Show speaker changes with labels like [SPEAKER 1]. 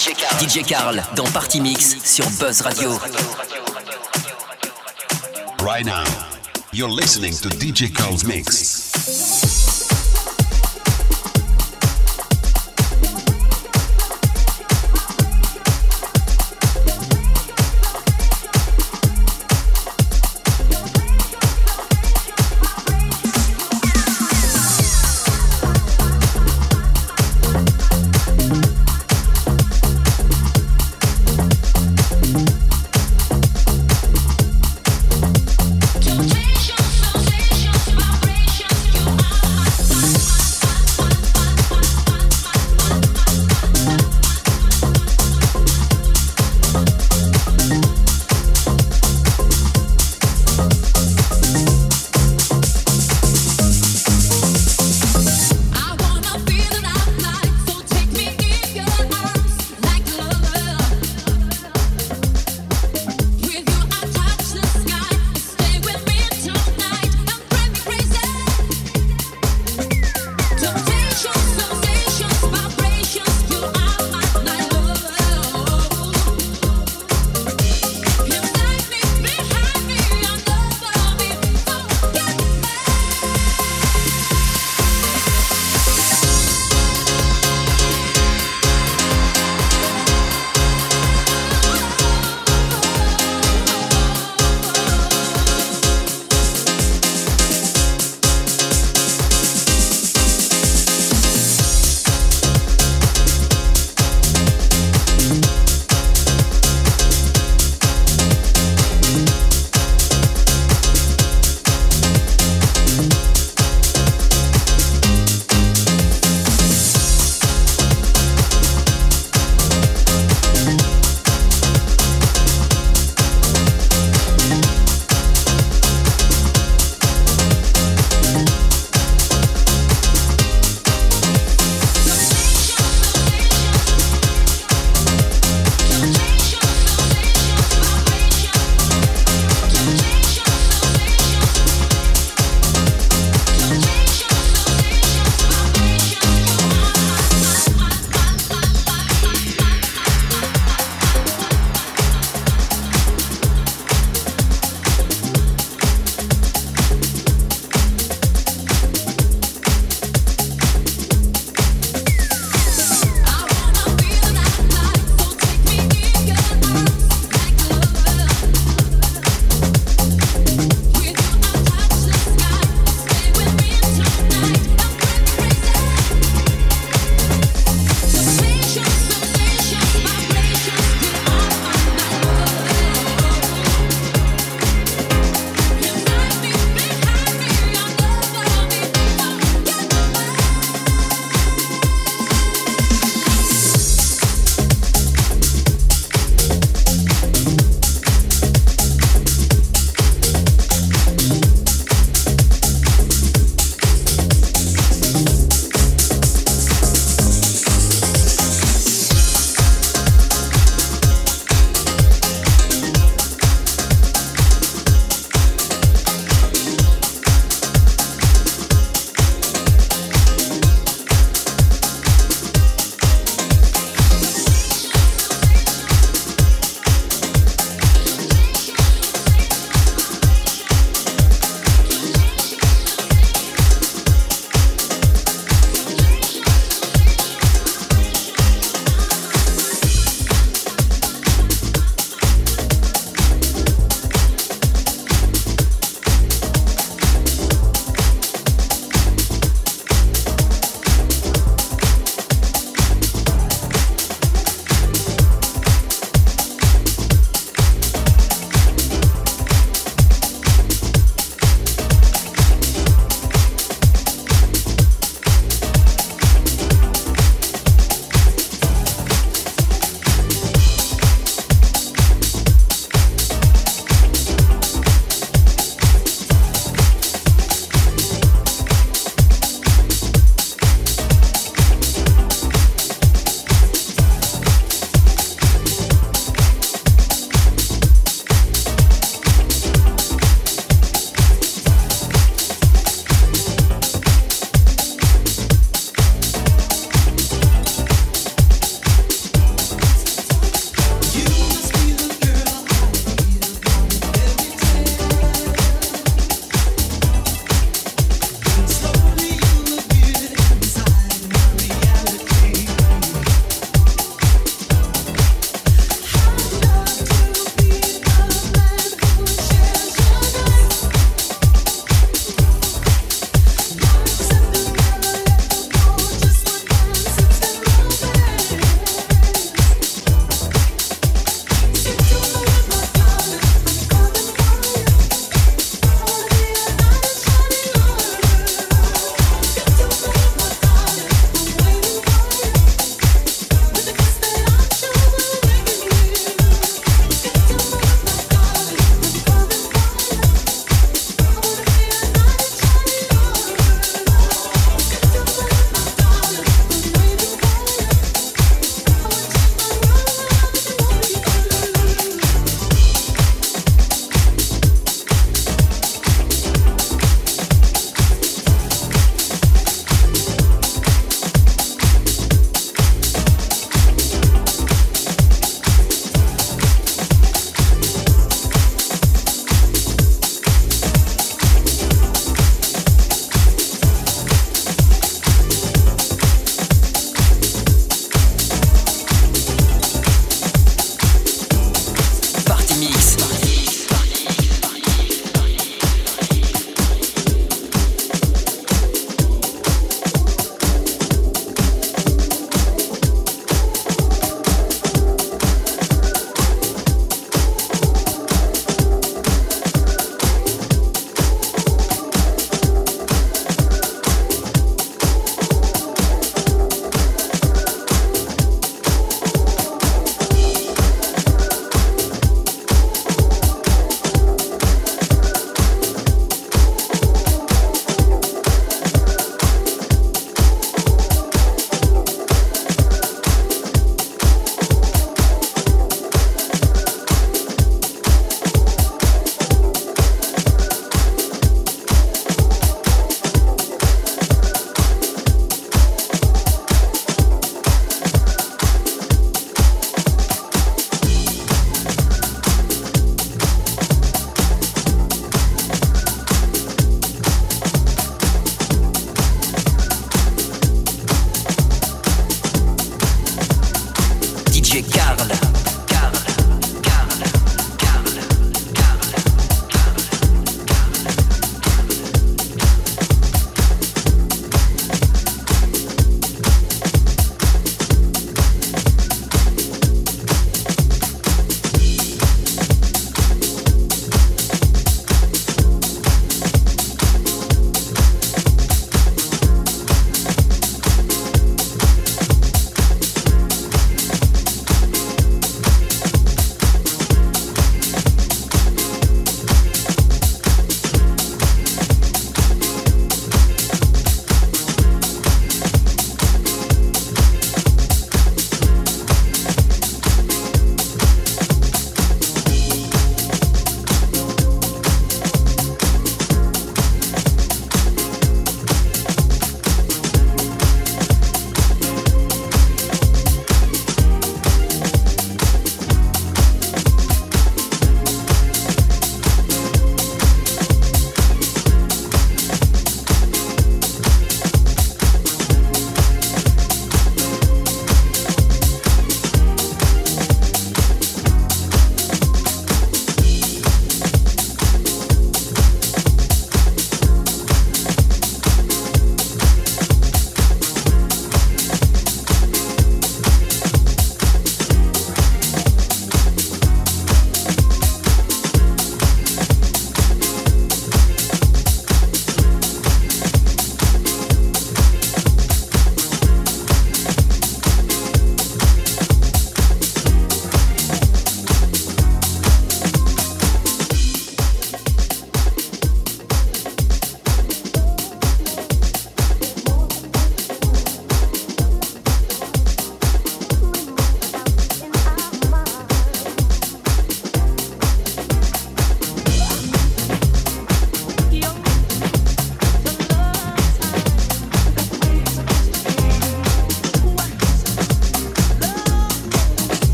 [SPEAKER 1] DJ Carl dans Party Mix sur Buzz Radio.
[SPEAKER 2] Right now, you're listening to DJ Carl's Mix.